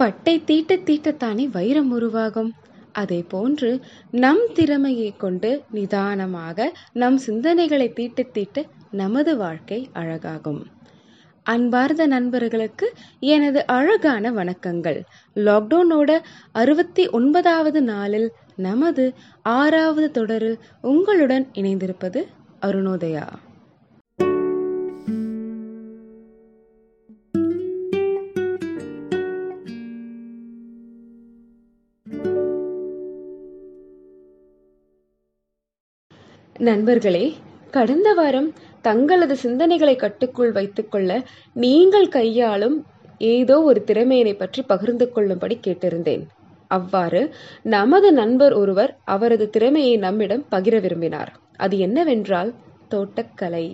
பட்டை தீட்ட தீட்டத்தானே வைரம் உருவாகும். அதே போன்று நம் திறமையை கொண்டு நிதானமாக நம் சிந்தனைகளை தீட்ட தீட்ட நமது வாழ்க்கை அழகாகும். அன்பார்ந்த நண்பர்களுக்கு எனது அழகான வணக்கங்கள். லாக்டவுனோட அறுபத்தி ஒன்பதாவது நாளில் நமது ஆறாவது தொடரில் உங்களுடன் இணைந்திருப்பது அருணோதயா. நண்பர்களே கடந்த வாரம் தங்களது சிந்தனைகளை கட்டுக்குள் வைத்துக்கொள்ள நீங்கள் கையாளும் ஏதோ ஒரு திறமையினை பற்றி பகிர்ந்து கொள்ளும்படி கேட்டிருந்தேன். அவ்வாறு நமது நண்பர் ஒருவர் அவரது திறமையை நம்மிடம் பகிர விரும்பினார். அது என்னவென்றால் தோட்டக்கலை.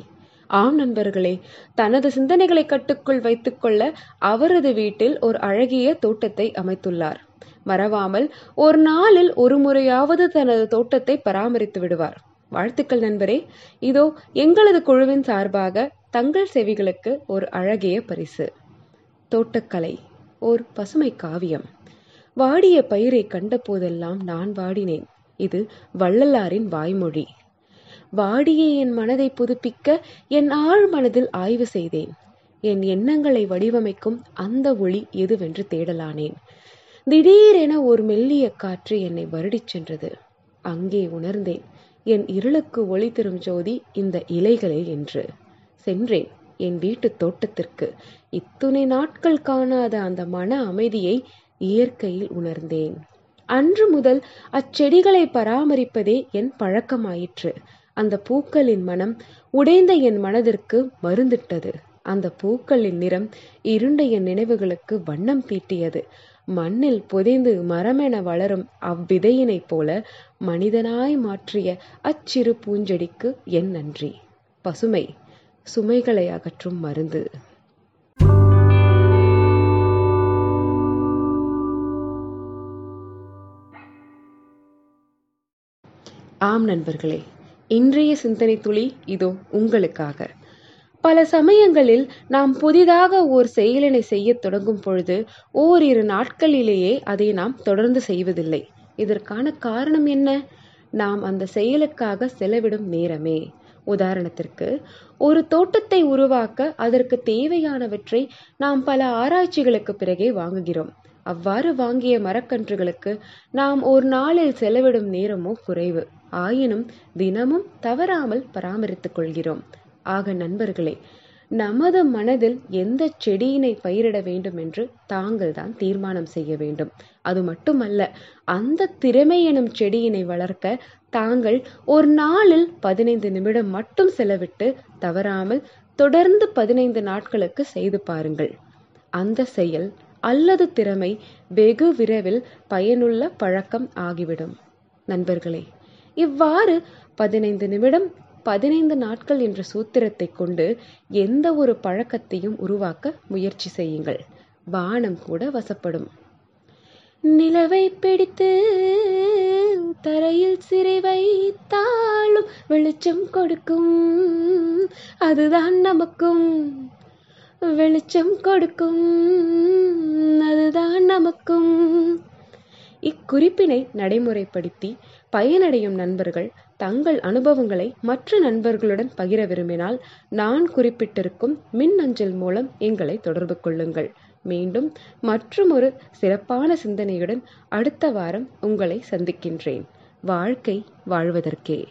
ஆம் நண்பர்களே தனது சிந்தனைகளை கட்டுக்குள் வைத்துக்கொள்ள அவரது வீட்டில் ஒரு அழகிய தோட்டத்தை அமைத்துள்ளார். மறவாமல் ஒரு நாளில் ஒரு முறையாவது தனது தோட்டத்தை பராமரித்து விடுவார். வாழ்த்துக்கள் நண்பரே. இதோ எங்களது குழுவின் சார்பாக தங்கள் செவிகளுக்கு ஒரு அழகிய பரிசு. தோட்டக்கலை ஓர் பசுமை காவியம். வாடிய பயிரை கண்ட போதெல்லாம் நான் வாடினேன். இது வள்ளலாரின் வாய்மொழி. வாடிய என் மனதை புதுப்பிக்க என் ஆழ் மனதில் ஆய்வு செய்தேன். என் எண்ணங்களை வடிவமைக்கும் அந்த ஒளி எதுவென்று தேடலானேன். திடீரென ஒரு மெல்லிய காற்று என்னை வருடிச் சென்றது. அங்கே உணர்ந்தேன். என் இருளுக்கு ஒளி தரும் ஜோதி இந்த இலைகளே என்று. சென்றேன் என் வீட்டு தோட்டத்திற்கு. இத்துணை நாட்கள் காணாத அந்த மன அமைதியை இயற்கையில் உணர்ந்தேன். அன்று முதல் அச்செடிகளை பராமரிப்பதே என் பழக்கமாயிற்று. அந்த பூக்களின் மனம் உடைந்த என் மனதிற்கு மருந்திட்டது அந்த பூக்களின் நிறம் இருண்ட என் நினைவுகளுக்கு வண்ணம் தீட்டியது. மண்ணில் புதைந்து மரமென வளரும் அவ்விதையினைப் போல மனிதனாய் மாற்றிய அச்சிறு பூஞ்செடிக்கு என் நன்றி. பசுமை சுமைகளை அகற்றும் மருந்து. ஆம் நண்பர்களே இன்றைய சிந்தனை துளி இதோ உங்களுக்காக. பல சமயங்களில் நாம் புதிதாக ஓர் செயலினை செய்ய தொடங்கும் பொழுது ஓரிரு நாட்களிலேயே அதை நாம் தொடர்ந்து செய்வதில்லை. இதற்கான காரணம் என்ன? நாம் அந்த செயலுக்காக செலவிடும் நேரமே. உதாரணத்திற்கு ஒரு தோட்டத்தை உருவாக்க அதற்கு தேவையானவற்றை நாம் பல ஆராய்ச்சிகளுக்கு பிறகே வாங்குகிறோம். அவ்வாறு வாங்கிய மரக்கன்றுகளுக்கு நாம் ஒரு நாளில் செலவிடும் நேரமோ குறைவு. ஆயினும் தினமும் தவறாமல் பராமரித்துக் கொள்கிறோம். ஆக நண்பர்களே நமது மனதில் எந்த செடியினை பயிரிட வேண்டும் என்று தாங்கள் தான் தீர்மானம் செய்ய வேண்டும். அது மட்டுமல்ல அந்த திறமை எனும் செடியினை வளர்க்க தாங்கள் ஒரு நாளில் பதினைந்து நிமிடம் மட்டும் செலவிட்டு தவறாமல் தொடர்ந்து பதினைந்து நாட்களுக்கு செய்து பாருங்கள். அந்த செயல் அல்லது திறமை வெகு விரைவில் பயனுள்ள பழக்கம் ஆகிவிடும். நண்பர்களே இவ்வாறு பதினைந்து நிமிடம் பதினைந்து நாட்கள் என்ற சூத்திரத்தை கொண்டு எந்த ஒரு பழக்கத்தையும் உருவாக்க முயற்சி செய்யுங்கள். வானம் கூட வசப்படும். நிலவை பிடித்து தரையில் சிறை வைத்தாலும் வெளிச்சம் கொடுக்கும். அதுதான் நமக்கும் வெளிச்சம் கொடுக்கும். குறிப்பினை நடைமுறைப்படுத்தி பயனடையும் நண்பர்கள் தங்கள் அனுபவங்களை மற்ற நண்பர்களுடன் பகிர விரும்பினால் நான் குறிப்பிட்டிருக்கும் மின் அஞ்சல் மூலம் எங்களை தொடர்பு கொள்ளுங்கள். மீண்டும் மற்றொரு சிறப்பான சிந்தனையுடன் அடுத்த வாரம் உங்களை சந்திக்கின்றேன். வாழ்க்கை வாழ்வதற்கே.